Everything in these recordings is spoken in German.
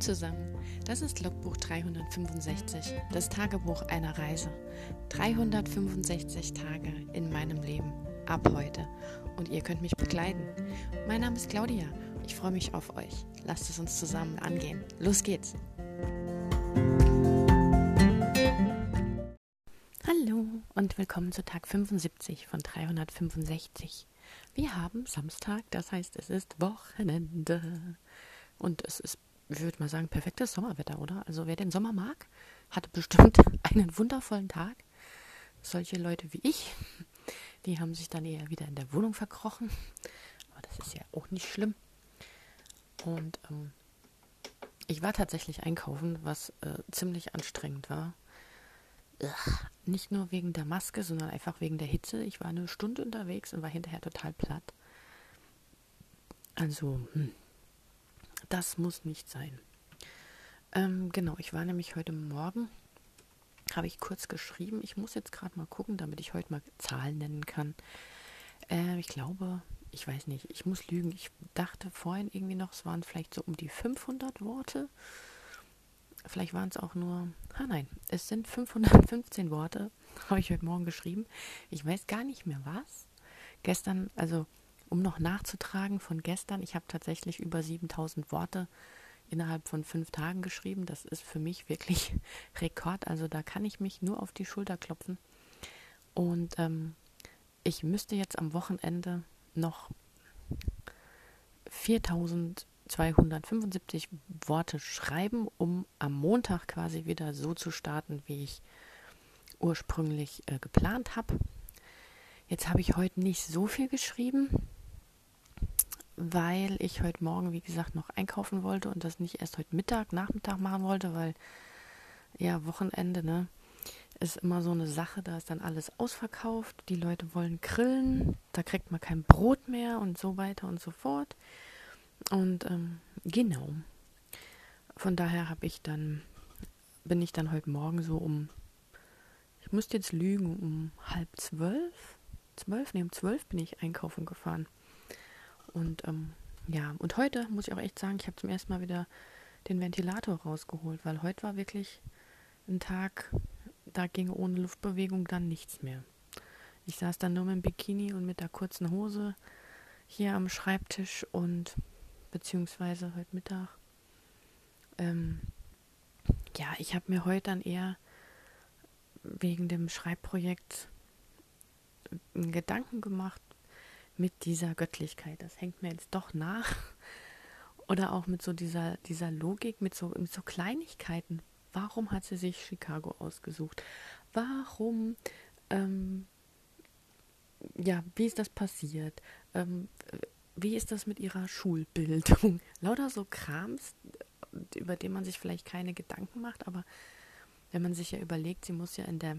Zusammen, das ist Logbuch 365, das Tagebuch einer Reise. 365 Tage in meinem Leben, ab heute. Und ihr könnt mich begleiten. Mein Name ist Claudia, ich freue mich auf euch. Lasst es uns zusammen angehen. Los geht's! Hallo und willkommen zu Tag 75 von 365. Wir haben Samstag, das heißt es ist Wochenende. Und es ist ich würde mal sagen, perfektes Sommerwetter, oder? Also wer den Sommer mag, hatte bestimmt einen wundervollen Tag. Solche Leute wie ich, die haben sich dann eher wieder in der Wohnung verkrochen. Aber das ist ja auch nicht schlimm. Und ähm, ich war tatsächlich einkaufen, was äh, ziemlich anstrengend war. Ugh, nicht nur wegen der Maske, sondern einfach wegen der Hitze. Ich war eine Stunde unterwegs und war hinterher total platt. Also, hm, das muss nicht sein. Ähm, genau, ich war nämlich heute Morgen, habe ich kurz geschrieben. Ich muss jetzt gerade mal gucken, damit ich heute mal Zahlen nennen kann. Äh, ich glaube, ich weiß nicht, ich muss lügen. Ich dachte vorhin irgendwie noch, es waren vielleicht so um die 500 Worte. Vielleicht waren es auch nur, ah nein, es sind 515 Worte, habe ich heute Morgen geschrieben. Ich weiß gar nicht mehr was. Gestern, also um noch nachzutragen von gestern, ich habe tatsächlich über 7000 Worte innerhalb von fünf Tagen geschrieben. Das ist für mich wirklich Rekord. Also da kann ich mich nur auf die Schulter klopfen. Und ähm, ich müsste jetzt am Wochenende noch 4275 Worte schreiben, um am Montag quasi wieder so zu starten, wie ich ursprünglich äh, geplant habe. Jetzt habe ich heute nicht so viel geschrieben weil ich heute Morgen, wie gesagt, noch einkaufen wollte und das nicht erst heute Mittag, Nachmittag machen wollte, weil ja, Wochenende, ne, ist immer so eine Sache, da ist dann alles ausverkauft, die Leute wollen grillen, da kriegt man kein Brot mehr und so weiter und so fort. Und ähm, genau. Von daher habe ich dann, bin ich dann heute Morgen so um, ich musste jetzt lügen, um halb zwölf, zwölf, ne, um zwölf bin ich einkaufen gefahren. Und ähm, ja, und heute muss ich auch echt sagen, ich habe zum ersten Mal wieder den Ventilator rausgeholt, weil heute war wirklich ein Tag, da ging ohne Luftbewegung dann nichts mehr. Ich saß dann nur mit dem Bikini und mit der kurzen Hose hier am Schreibtisch und beziehungsweise heute Mittag. Ähm, ja, ich habe mir heute dann eher wegen dem Schreibprojekt Gedanken gemacht, mit dieser Göttlichkeit. Das hängt mir jetzt doch nach. Oder auch mit so dieser, dieser Logik, mit so, mit so Kleinigkeiten. Warum hat sie sich Chicago ausgesucht? Warum, ähm, ja, wie ist das passiert? Ähm, wie ist das mit ihrer Schulbildung? Lauter so Krams, über den man sich vielleicht keine Gedanken macht, aber wenn man sich ja überlegt, sie muss ja in der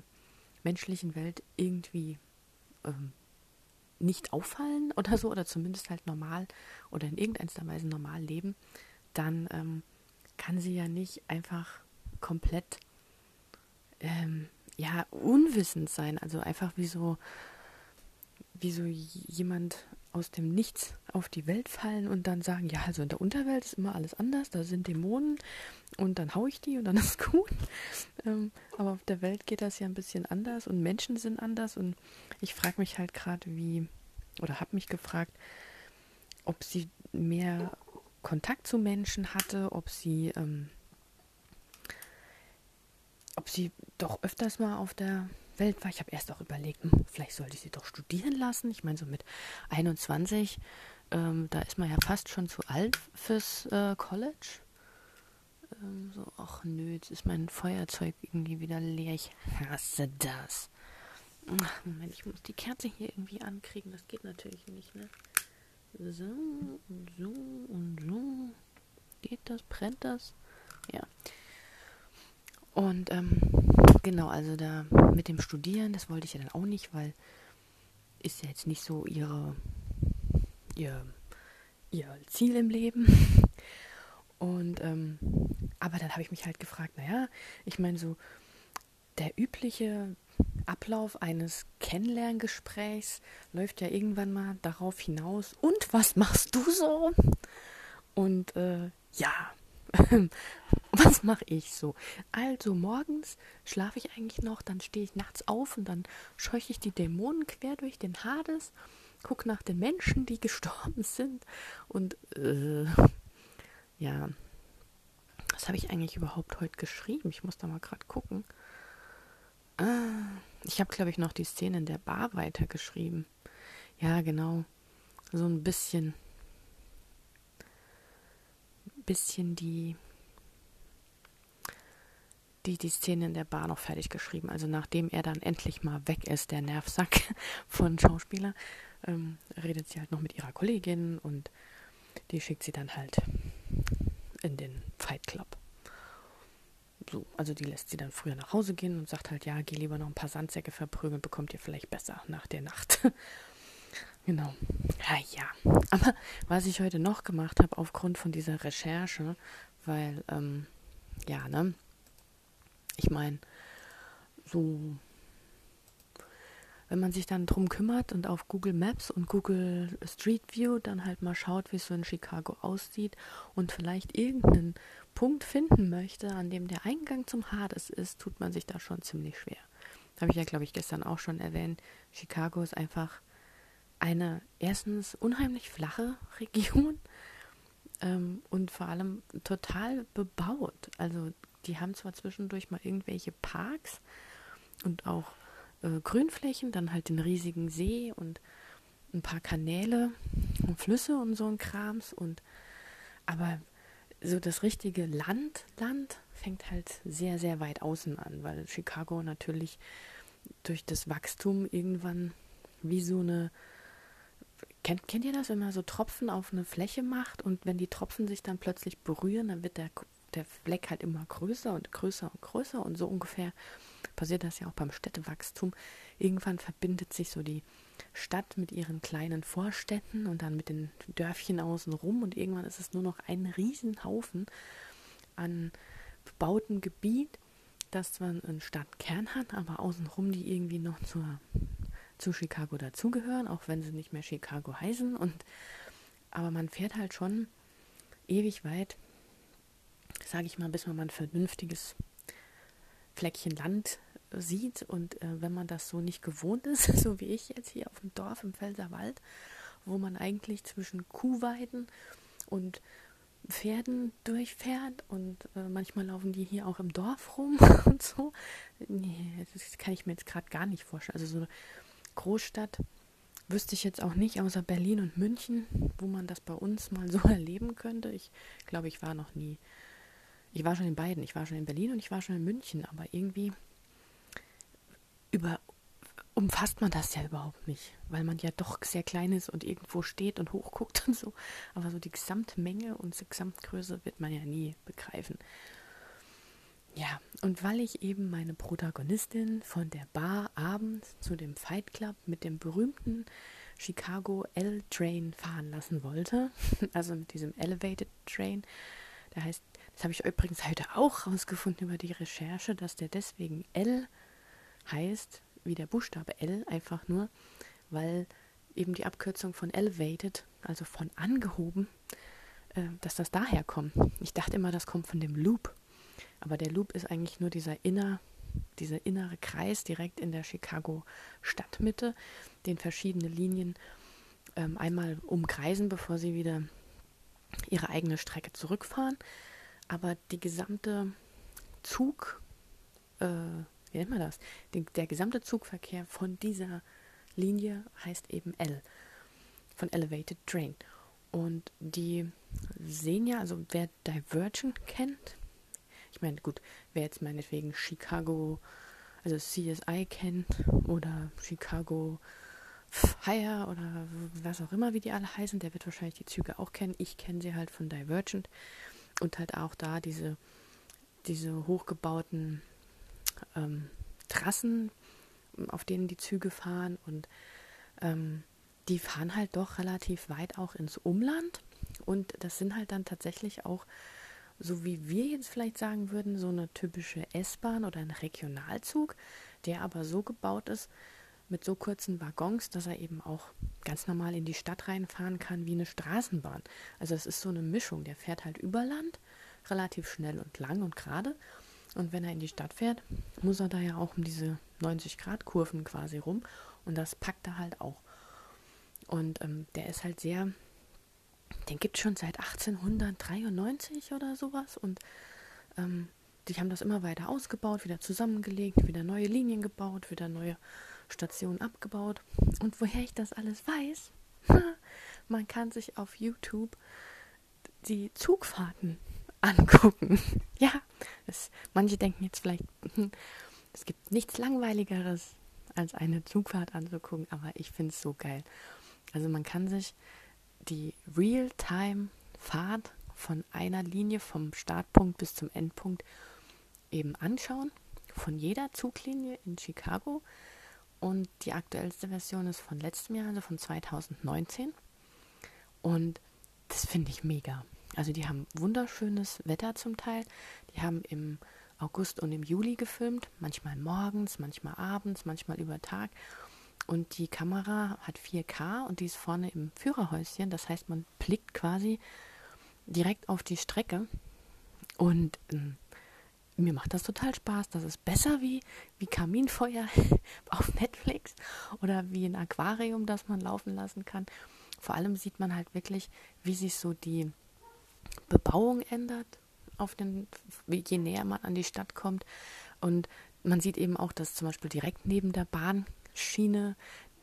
menschlichen Welt irgendwie ähm, nicht auffallen oder so, oder zumindest halt normal oder in irgendeiner Weise normal leben, dann ähm, kann sie ja nicht einfach komplett ähm, ja unwissend sein, also einfach wie so wie so jemand aus dem Nichts auf die Welt fallen und dann sagen, ja, also in der Unterwelt ist immer alles anders, da sind Dämonen und dann hau ich die und dann ist gut. Ähm, aber auf der Welt geht das ja ein bisschen anders und Menschen sind anders und ich frage mich halt gerade, wie, oder habe mich gefragt, ob sie mehr Kontakt zu Menschen hatte, ob sie, ähm, ob sie doch öfters mal auf der Welt war. Ich habe erst auch überlegt, hm, vielleicht sollte ich sie doch studieren lassen. Ich meine, so mit 21, ähm, da ist man ja fast schon zu alt fürs äh, College. Ähm, so, ach nö, jetzt ist mein Feuerzeug irgendwie wieder leer. Ich hasse das. Moment, ich muss die Kerze hier irgendwie ankriegen. Das geht natürlich nicht, ne? So und so und so. Geht das? Brennt das? Ja. Und ähm, genau, also da mit dem Studieren, das wollte ich ja dann auch nicht, weil ist ja jetzt nicht so ihre, ihr, ihr Ziel im Leben. Und ähm, aber dann habe ich mich halt gefragt, naja, ich meine so der übliche Ablauf eines Kennenlerngesprächs läuft ja irgendwann mal darauf hinaus. Und was machst du so? Und äh, ja, was mache ich so? Also morgens schlafe ich eigentlich noch, dann stehe ich nachts auf und dann scheuche ich die Dämonen quer durch den Hades, gucke nach den Menschen, die gestorben sind und äh, ja, was habe ich eigentlich überhaupt heute geschrieben? Ich muss da mal gerade gucken. Ah, ich habe, glaube ich, noch die Szene in der Bar weitergeschrieben. Ja, genau. So ein bisschen. Bisschen die. Die, die Szene in der Bar noch fertig geschrieben. Also nachdem er dann endlich mal weg ist, der Nervsack von Schauspieler, ähm, redet sie halt noch mit ihrer Kollegin und die schickt sie dann halt in den Fight Club. So, also die lässt sie dann früher nach Hause gehen und sagt halt, ja, geh lieber noch ein paar Sandsäcke verprügeln, bekommt ihr vielleicht besser nach der Nacht. genau. Ja, ja. Aber was ich heute noch gemacht habe, aufgrund von dieser Recherche, weil, ähm, ja, ne, ich meine, so wenn man sich dann drum kümmert und auf Google Maps und Google Street View dann halt mal schaut, wie es so in Chicago aussieht und vielleicht irgendeinen Punkt finden möchte, an dem der Eingang zum Hades ist, tut man sich da schon ziemlich schwer. Habe ich ja, glaube ich, gestern auch schon erwähnt. Chicago ist einfach eine erstens unheimlich flache Region ähm, und vor allem total bebaut. Also die haben zwar zwischendurch mal irgendwelche Parks und auch äh, Grünflächen, dann halt den riesigen See und ein paar Kanäle und Flüsse und so ein Krams und aber so das richtige Land, Land fängt halt sehr, sehr weit außen an, weil Chicago natürlich durch das Wachstum irgendwann wie so eine Kennt, kennt ihr das, wenn man so Tropfen auf eine Fläche macht und wenn die Tropfen sich dann plötzlich berühren, dann wird der, der Fleck halt immer größer und größer und größer und so ungefähr passiert das ja auch beim Städtewachstum. Irgendwann verbindet sich so die Stadt mit ihren kleinen Vorstädten und dann mit den Dörfchen außenrum und irgendwann ist es nur noch ein Riesenhaufen an bebautem Gebiet, das zwar einen Stadtkern hat, aber außenrum die irgendwie noch zur, zu Chicago dazugehören, auch wenn sie nicht mehr Chicago heißen. Und aber man fährt halt schon ewig weit, sage ich mal, bis man mal ein vernünftiges Fleckchen Land sieht und äh, wenn man das so nicht gewohnt ist, so wie ich jetzt hier auf dem Dorf im Pfälzerwald, wo man eigentlich zwischen Kuhweiden und Pferden durchfährt und äh, manchmal laufen die hier auch im Dorf rum und so. Nee, das kann ich mir jetzt gerade gar nicht vorstellen. Also so eine Großstadt wüsste ich jetzt auch nicht, außer Berlin und München, wo man das bei uns mal so erleben könnte. Ich glaube, ich war noch nie. Ich war schon in beiden. Ich war schon in Berlin und ich war schon in München, aber irgendwie über, umfasst man das ja überhaupt nicht, weil man ja doch sehr klein ist und irgendwo steht und hochguckt und so. Aber so die Gesamtmenge und die Gesamtgröße wird man ja nie begreifen. Ja, und weil ich eben meine Protagonistin von der Bar abends zu dem Fight Club mit dem berühmten Chicago L-Train fahren lassen wollte, also mit diesem Elevated Train, der heißt, das habe ich übrigens heute auch rausgefunden über die Recherche, dass der deswegen L heißt wie der Buchstabe L, einfach nur, weil eben die Abkürzung von elevated, also von angehoben, äh, dass das daher kommt. Ich dachte immer, das kommt von dem Loop. Aber der Loop ist eigentlich nur dieser inner, dieser innere Kreis direkt in der Chicago Stadtmitte, den verschiedene Linien ähm, einmal umkreisen, bevor sie wieder ihre eigene Strecke zurückfahren. Aber die gesamte Zug, äh, wie nennt man das? Den, der gesamte Zugverkehr von dieser Linie heißt eben L, von Elevated Train. Und die sehen ja, also wer Divergent kennt, ich meine, gut, wer jetzt meinetwegen Chicago, also CSI kennt oder Chicago Fire oder was auch immer, wie die alle heißen, der wird wahrscheinlich die Züge auch kennen. Ich kenne sie halt von Divergent und halt auch da diese, diese hochgebauten ähm, Trassen, auf denen die Züge fahren. Und ähm, die fahren halt doch relativ weit auch ins Umland. Und das sind halt dann tatsächlich auch, so wie wir jetzt vielleicht sagen würden, so eine typische S-Bahn oder ein Regionalzug, der aber so gebaut ist, mit so kurzen Waggons, dass er eben auch ganz normal in die Stadt reinfahren kann wie eine Straßenbahn. Also es ist so eine Mischung. Der fährt halt über Land, relativ schnell und lang und gerade. Und wenn er in die Stadt fährt, muss er da ja auch um diese 90-Grad-Kurven quasi rum. Und das packt er halt auch. Und ähm, der ist halt sehr, den gibt es schon seit 1893 oder sowas. Und ähm, die haben das immer weiter ausgebaut, wieder zusammengelegt, wieder neue Linien gebaut, wieder neue Stationen abgebaut. Und woher ich das alles weiß, man kann sich auf YouTube die Zugfahrten angucken. ja, es, manche denken jetzt vielleicht, es gibt nichts Langweiligeres, als eine Zugfahrt anzugucken, aber ich finde es so geil. Also man kann sich die Real-Time-Fahrt von einer Linie vom Startpunkt bis zum Endpunkt eben anschauen, von jeder Zuglinie in Chicago. Und die aktuellste Version ist von letztem Jahr, also von 2019. Und das finde ich mega. Also die haben wunderschönes Wetter zum Teil. Die haben im August und im Juli gefilmt, manchmal morgens, manchmal abends, manchmal über Tag. Und die Kamera hat 4K und die ist vorne im Führerhäuschen. Das heißt, man blickt quasi direkt auf die Strecke. Und ähm, mir macht das total Spaß. Das ist besser wie, wie Kaminfeuer auf Netflix oder wie ein Aquarium, das man laufen lassen kann. Vor allem sieht man halt wirklich, wie sich so die Bebauung ändert, auf den, je näher man an die Stadt kommt. Und man sieht eben auch, dass zum Beispiel direkt neben der Bahnschiene,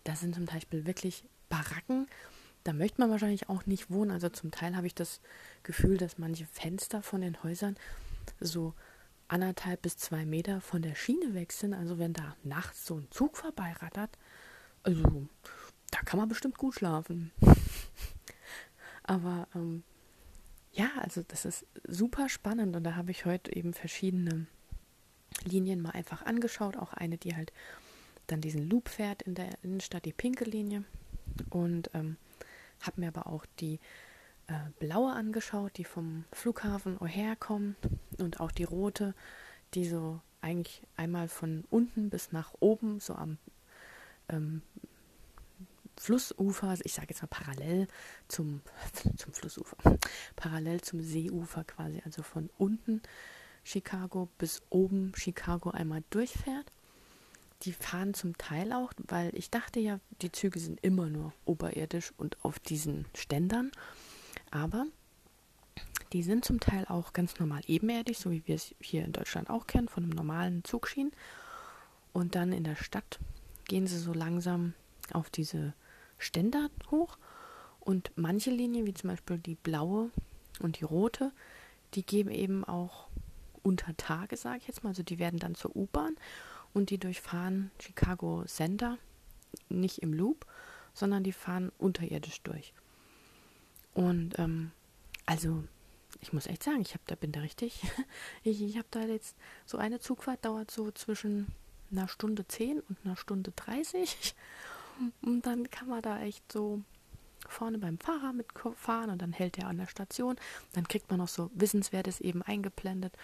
da sind zum Beispiel wirklich Baracken. Da möchte man wahrscheinlich auch nicht wohnen. Also zum Teil habe ich das Gefühl, dass manche Fenster von den Häusern so anderthalb bis zwei Meter von der Schiene weg sind. Also wenn da nachts so ein Zug vorbeirattert, also da kann man bestimmt gut schlafen. Aber ähm, ja, also das ist super spannend und da habe ich heute eben verschiedene Linien mal einfach angeschaut. Auch eine, die halt dann diesen Loop fährt in der Innenstadt, die pinke Linie. Und ähm, habe mir aber auch die äh, blaue angeschaut, die vom Flughafen O'Hare kommt und auch die rote, die so eigentlich einmal von unten bis nach oben so am ähm, Flussufer, ich sage jetzt mal parallel zum, zum Flussufer, parallel zum Seeufer quasi, also von unten Chicago bis oben Chicago einmal durchfährt. Die fahren zum Teil auch, weil ich dachte ja, die Züge sind immer nur oberirdisch und auf diesen Ständern, aber die sind zum Teil auch ganz normal ebenerdig, so wie wir es hier in Deutschland auch kennen, von einem normalen Zugschienen. Und dann in der Stadt gehen sie so langsam auf diese Ständer hoch und manche Linien, wie zum Beispiel die blaue und die rote, die geben eben auch unter Tage, sage ich jetzt mal, also die werden dann zur U-Bahn und die durchfahren Chicago Center nicht im Loop, sondern die fahren unterirdisch durch. Und ähm, also ich muss echt sagen, ich habe da bin da richtig, ich, ich habe da jetzt so eine Zugfahrt dauert so zwischen einer Stunde 10 und einer Stunde 30 und dann kann man da echt so vorne beim Fahrer mitfahren und dann hält er an der Station. Dann kriegt man noch so Wissenswertes eben eingeblendet,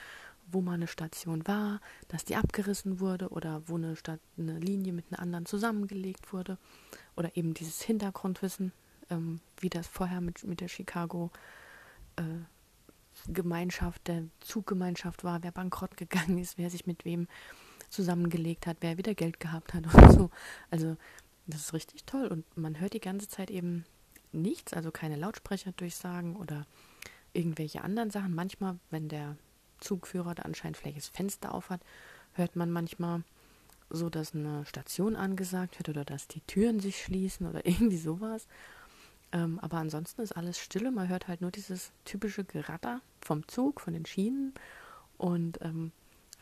wo mal eine Station war, dass die abgerissen wurde oder wo eine, Stadt, eine Linie mit einer anderen zusammengelegt wurde. Oder eben dieses Hintergrundwissen, ähm, wie das vorher mit, mit der Chicago äh, Gemeinschaft, der Zuggemeinschaft war, wer bankrott gegangen ist, wer sich mit wem zusammengelegt hat, wer wieder Geld gehabt hat und so. Also das ist richtig toll und man hört die ganze Zeit eben nichts, also keine Lautsprecherdurchsagen oder irgendwelche anderen Sachen. Manchmal, wenn der Zugführer da anscheinend vielleicht das Fenster auf hat, hört man manchmal so, dass eine Station angesagt wird oder dass die Türen sich schließen oder irgendwie sowas. Ähm, aber ansonsten ist alles stille. Man hört halt nur dieses typische Geratter vom Zug, von den Schienen und ähm,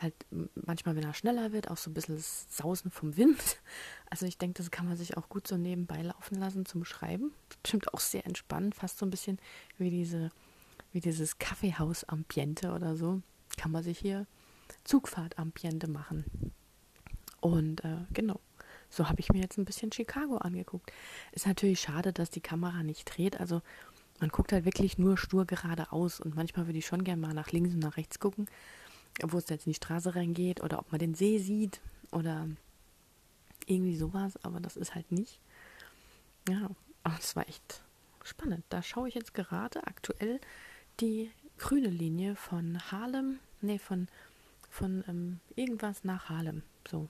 halt manchmal, wenn er schneller wird, auch so ein bisschen das Sausen vom Wind. Also ich denke, das kann man sich auch gut so nebenbei laufen lassen zum Schreiben. Bestimmt auch sehr entspannend, fast so ein bisschen wie diese, wie dieses Kaffeehaus-Ambiente oder so. Kann man sich hier Zugfahrt-Ambiente machen. Und äh, genau, so habe ich mir jetzt ein bisschen Chicago angeguckt. Ist natürlich schade, dass die Kamera nicht dreht. Also man guckt halt wirklich nur stur geradeaus und manchmal würde ich schon gerne mal nach links und nach rechts gucken wo es jetzt in die Straße reingeht oder ob man den See sieht oder irgendwie sowas, aber das ist halt nicht. Ja, aber das war echt spannend. Da schaue ich jetzt gerade aktuell die grüne Linie von Harlem, nee, von, von ähm, irgendwas nach Harlem, so.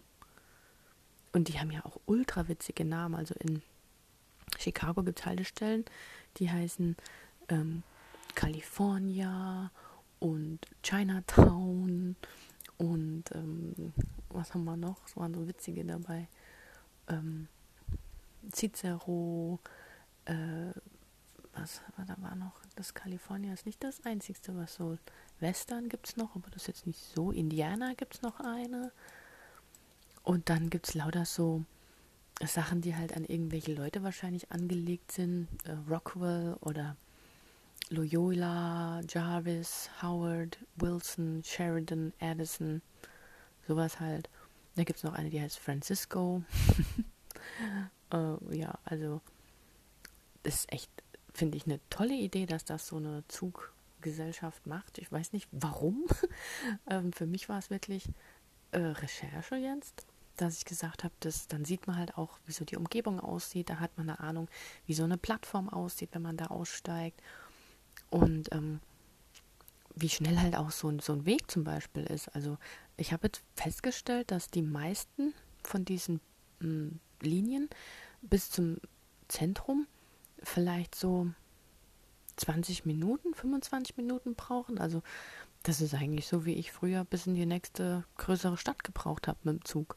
Und die haben ja auch ultra witzige Namen. Also in Chicago gibt es Haltestellen, die heißen ähm, California und Chinatown und ähm, was haben wir noch? Es waren so witzige dabei. Ähm, Cicero, äh, was da war noch? Das California ist nicht das einzigste, was so. Western gibt es noch, aber das ist jetzt nicht so. Indiana gibt es noch eine. Und dann gibt es lauter so Sachen, die halt an irgendwelche Leute wahrscheinlich angelegt sind. Äh, Rockwell oder Loyola, Jarvis, Howard, Wilson, Sheridan, Addison, sowas halt. Da gibt es noch eine, die heißt Francisco. äh, ja, also das ist echt, finde ich, eine tolle Idee, dass das so eine Zuggesellschaft macht. Ich weiß nicht warum. ähm, für mich war es wirklich äh, Recherche jetzt dass ich gesagt habe, dass dann sieht man halt auch, wie so die Umgebung aussieht. Da hat man eine Ahnung, wie so eine Plattform aussieht, wenn man da aussteigt. Und ähm, wie schnell halt auch so, so ein Weg zum Beispiel ist. Also ich habe jetzt festgestellt, dass die meisten von diesen mh, hm, Linien bis zum Zentrum vielleicht so 20 Minuten, 25 Minuten brauchen. Also das ist eigentlich so, wie ich früher bis in die nächste größere Stadt gebraucht habe mit dem Zug.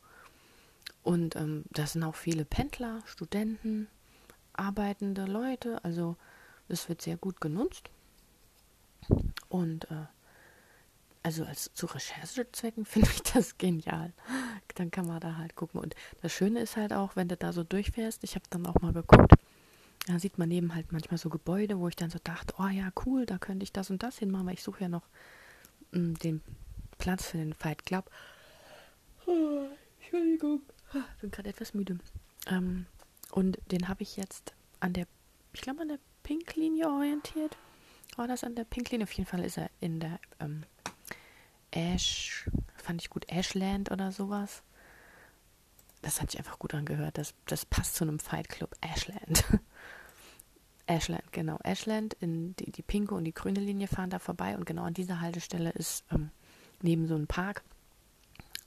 Und ähm, das sind auch viele Pendler, Studenten, arbeitende Leute. Also es wird sehr gut genutzt. Und äh, also als zu Recherchezwecken finde ich das genial. Dann kann man da halt gucken. Und das Schöne ist halt auch, wenn du da so durchfährst, ich habe dann auch mal geguckt, da sieht man neben halt manchmal so Gebäude, wo ich dann so dachte, oh ja, cool, da könnte ich das und das hinmachen, weil ich suche ja noch mh, hm, den Platz für den Fight Club. Oh, Entschuldigung. Ich bin gerade etwas müde. Ähm, und den habe ich jetzt an der, ich glaube an der Pink-Linie orientiert. War das an der Pink-Linie? Auf jeden Fall ist er in der ähm, Ash, fand ich gut, Ashland oder sowas. Das hat sich einfach gut angehört. Das, das passt zu einem Fight Club. Ashland. Ashland, genau. Ashland, in die, die pinke und die grüne Linie fahren da vorbei und genau an dieser Haltestelle ist ähm, neben so ein Park.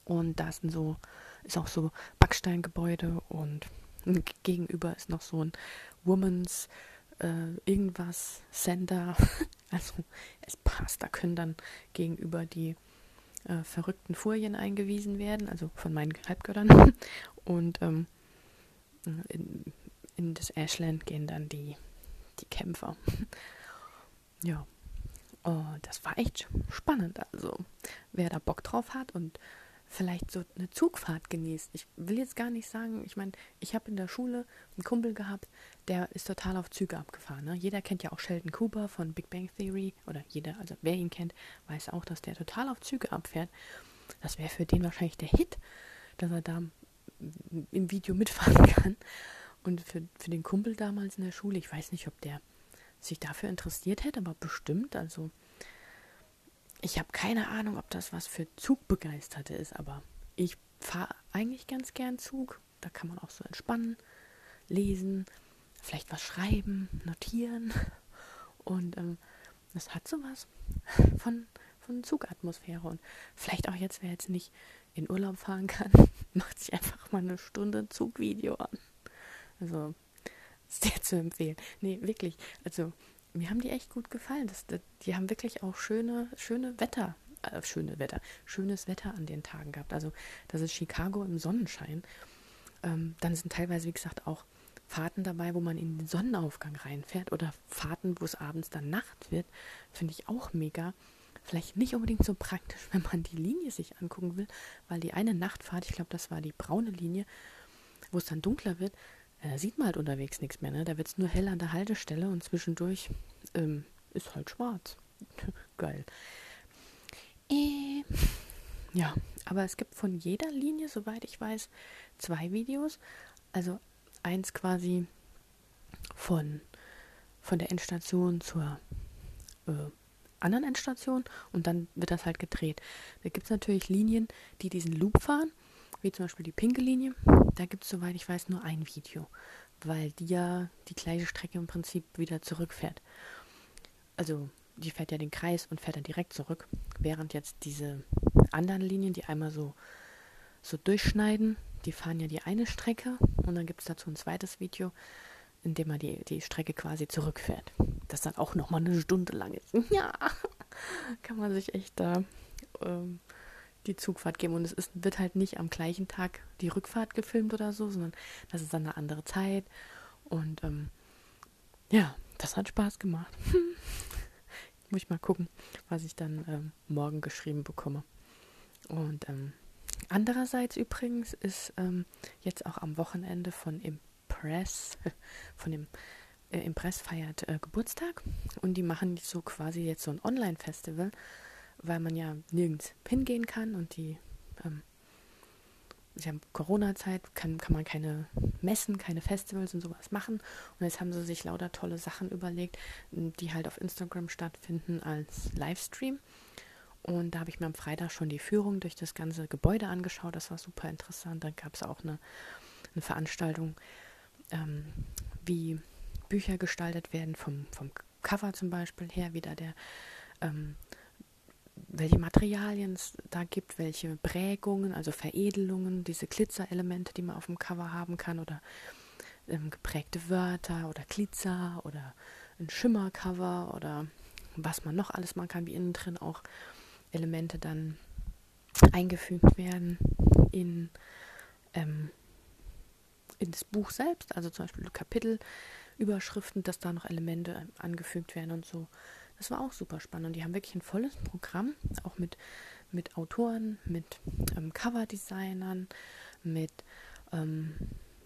Und da sind so ist auch so Backsteingebäude und gegenüber ist noch so ein Woman's äh, irgendwas Center. also es passt, da können dann gegenüber die äh, verrückten Furien eingewiesen werden, also von meinen Halbgöttern. Und ähm, in, in das Ashland gehen dann die, die Kämpfer. ja. Oh, das war echt spannend. Also, wer da Bock drauf hat und vielleicht so eine Zugfahrt genießt. Ich will jetzt gar nicht sagen, ich meine, ich habe in der Schule einen Kumpel gehabt, der ist total auf Züge abgefahren. Ne? Jeder kennt ja auch Sheldon Cooper von Big Bang Theory oder jeder, also wer ihn kennt, weiß auch, dass der total auf Züge abfährt. Das wäre für den wahrscheinlich der Hit, dass er da im Video mitfahren kann. Und für, für den Kumpel damals in der Schule, ich weiß nicht, ob der sich dafür interessiert hätte, aber bestimmt, also ich habe keine Ahnung, ob das was für Zugbegeisterte ist, aber ich fahre eigentlich ganz gern Zug. Da kann man auch so entspannen, lesen, vielleicht was schreiben, notieren. Und ähm, das hat sowas von, von Zugatmosphäre. Und vielleicht auch jetzt, wer jetzt nicht in Urlaub fahren kann, macht sich einfach mal eine Stunde Zugvideo an. Also, sehr zu empfehlen. Nee, wirklich. Also, mir haben die echt gut gefallen. Das, das, die haben wirklich auch schöne, schöne Wetter, äh, schöne Wetter, schönes Wetter an den Tagen gehabt. Also das ist Chicago im Sonnenschein. Ähm, dann sind teilweise, wie gesagt, auch Fahrten dabei, wo man in den Sonnenaufgang reinfährt oder Fahrten, wo es abends dann Nacht wird. Finde ich auch mega. Vielleicht nicht unbedingt so praktisch, wenn man die Linie sich angucken will, weil die eine Nachtfahrt, ich glaube, das war die braune Linie, wo es dann dunkler wird, da sieht man halt unterwegs nichts mehr, ne? Da wird es nur hell an der Haltestelle und zwischendurch ähm, ist halt schwarz. Geil. Äh, ja, aber es gibt von jeder Linie, soweit ich weiß, zwei Videos. Also eins quasi von, von der Endstation zur äh, anderen Endstation und dann wird das halt gedreht. Da gibt es natürlich Linien, die diesen Loop fahren wie zum Beispiel die pinke Linie. Da gibt es, soweit ich weiß, nur ein Video, weil die ja die gleiche Strecke im Prinzip wieder zurückfährt. Also die fährt ja den Kreis und fährt dann direkt zurück. Während jetzt diese anderen Linien, die einmal so, so durchschneiden, die fahren ja die eine Strecke und dann gibt es dazu ein zweites Video, in dem man die, die Strecke quasi zurückfährt. Das dann auch nochmal eine Stunde lang ist. Ja, kann man sich echt da ähm, die Zugfahrt geben. Und es ist, wird halt nicht am gleichen Tag die Rückfahrt gefilmt oder so, sondern das ist dann eine andere Zeit. Und ähm, ja, das hat Spaß gemacht. Muss ich mal gucken, was ich dann ähm, morgen geschrieben bekomme. Und ähm, andererseits übrigens ist ähm, jetzt auch am Wochenende von Impress, von dem äh, Impress feiert äh, Geburtstag und die machen so quasi jetzt so ein Online-Festival, weil man ja nirgends hingehen kann und die ähm, sie haben Corona-Zeit, kann, kann man keine Messen, keine Festivals und sowas machen. Und jetzt haben sie sich lauter tolle Sachen überlegt, die halt auf Instagram stattfinden als Livestream. Und da habe ich mir am Freitag schon die Führung durch das ganze Gebäude angeschaut. Das war super interessant. Dann gab es auch eine, eine Veranstaltung, ähm, wie Bücher gestaltet werden, vom, vom Cover zum Beispiel her, wieder der ähm, welche Materialien es da gibt, welche Prägungen, also Veredelungen, diese Glitzerelemente, die man auf dem Cover haben kann oder ähm, geprägte Wörter oder Glitzer oder ein Schimmercover oder was man noch alles machen kann, wie innen drin auch Elemente dann eingefügt werden in, ähm, in das Buch selbst, also zum Beispiel Kapitelüberschriften, dass da noch Elemente angefügt werden und so. Das war auch super spannend. Und die haben wirklich ein volles Programm, auch mit, mit Autoren, mit ähm, Coverdesignern, mit ähm,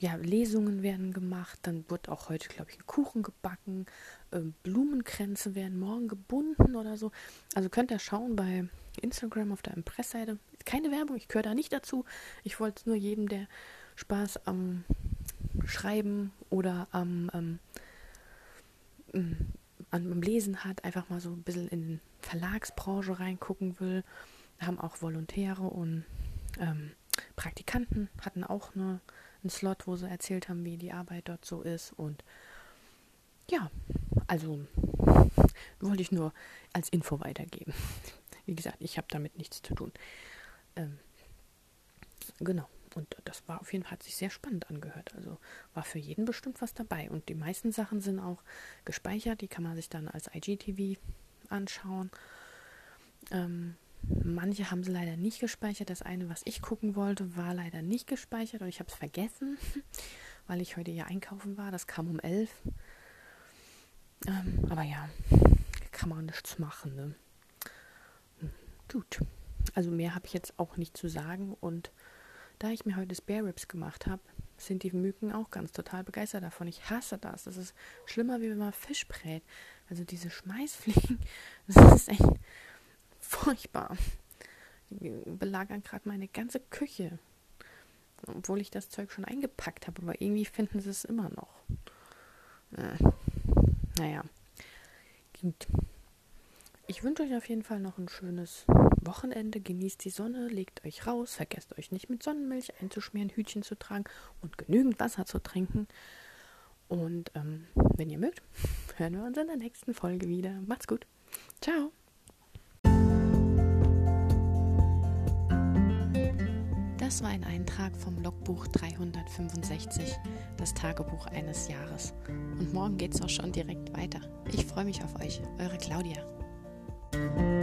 ja, Lesungen werden gemacht. Dann wird auch heute, glaube ich, ein Kuchen gebacken. Ähm, Blumenkränze werden morgen gebunden oder so. Also könnt ihr schauen bei Instagram auf der Impressseite. Keine Werbung, ich gehöre da nicht dazu. Ich wollte es nur jedem, der Spaß am Schreiben oder am ähm, an, Lesen hat, einfach mal so ein bisschen in die Verlagsbranche reingucken will. Wir haben auch Volontäre und ähm, Praktikanten hatten auch eine, einen Slot, wo sie erzählt haben, wie die Arbeit dort so ist. Und ja, also wollte ich nur als Info weitergeben. Wie gesagt, ich habe damit nichts zu tun. Ähm, genau. Und das war auf jeden Fall, hat sich sehr spannend angehört. Also war für jeden bestimmt was dabei. Und die meisten Sachen sind auch gespeichert. Die kann man sich dann als IGTV anschauen. Ähm, manche haben sie leider nicht gespeichert. Das eine, was ich gucken wollte, war leider nicht gespeichert und ich habe es vergessen, weil ich heute ja einkaufen war. Das kam um elf. Ähm, aber ja, kann man nichts machen. Ne? Hm, gut. Also mehr habe ich jetzt auch nicht zu sagen und da ich mir heute Spare Ribs gemacht habe, sind die Mücken auch ganz total begeistert davon. Ich hasse das. Das ist schlimmer, wie wenn man Fisch brät. Also diese Schmeißfliegen, das ist echt furchtbar. Die belagern gerade meine ganze Küche. Obwohl ich das Zeug schon eingepackt habe, aber irgendwie finden sie es immer noch. Äh, naja. Gut. Ich wünsche euch auf jeden Fall noch ein schönes Wochenende. Genießt die Sonne, legt euch raus, vergesst euch nicht mit Sonnenmilch einzuschmieren, Hütchen zu tragen und genügend Wasser zu trinken. Und ähm, wenn ihr mögt, hören wir uns in der nächsten Folge wieder. Macht's gut. Ciao. Das war ein Eintrag vom Logbuch 365, das Tagebuch eines Jahres. Und morgen geht's auch schon direkt weiter. Ich freue mich auf euch, eure Claudia. Thank you.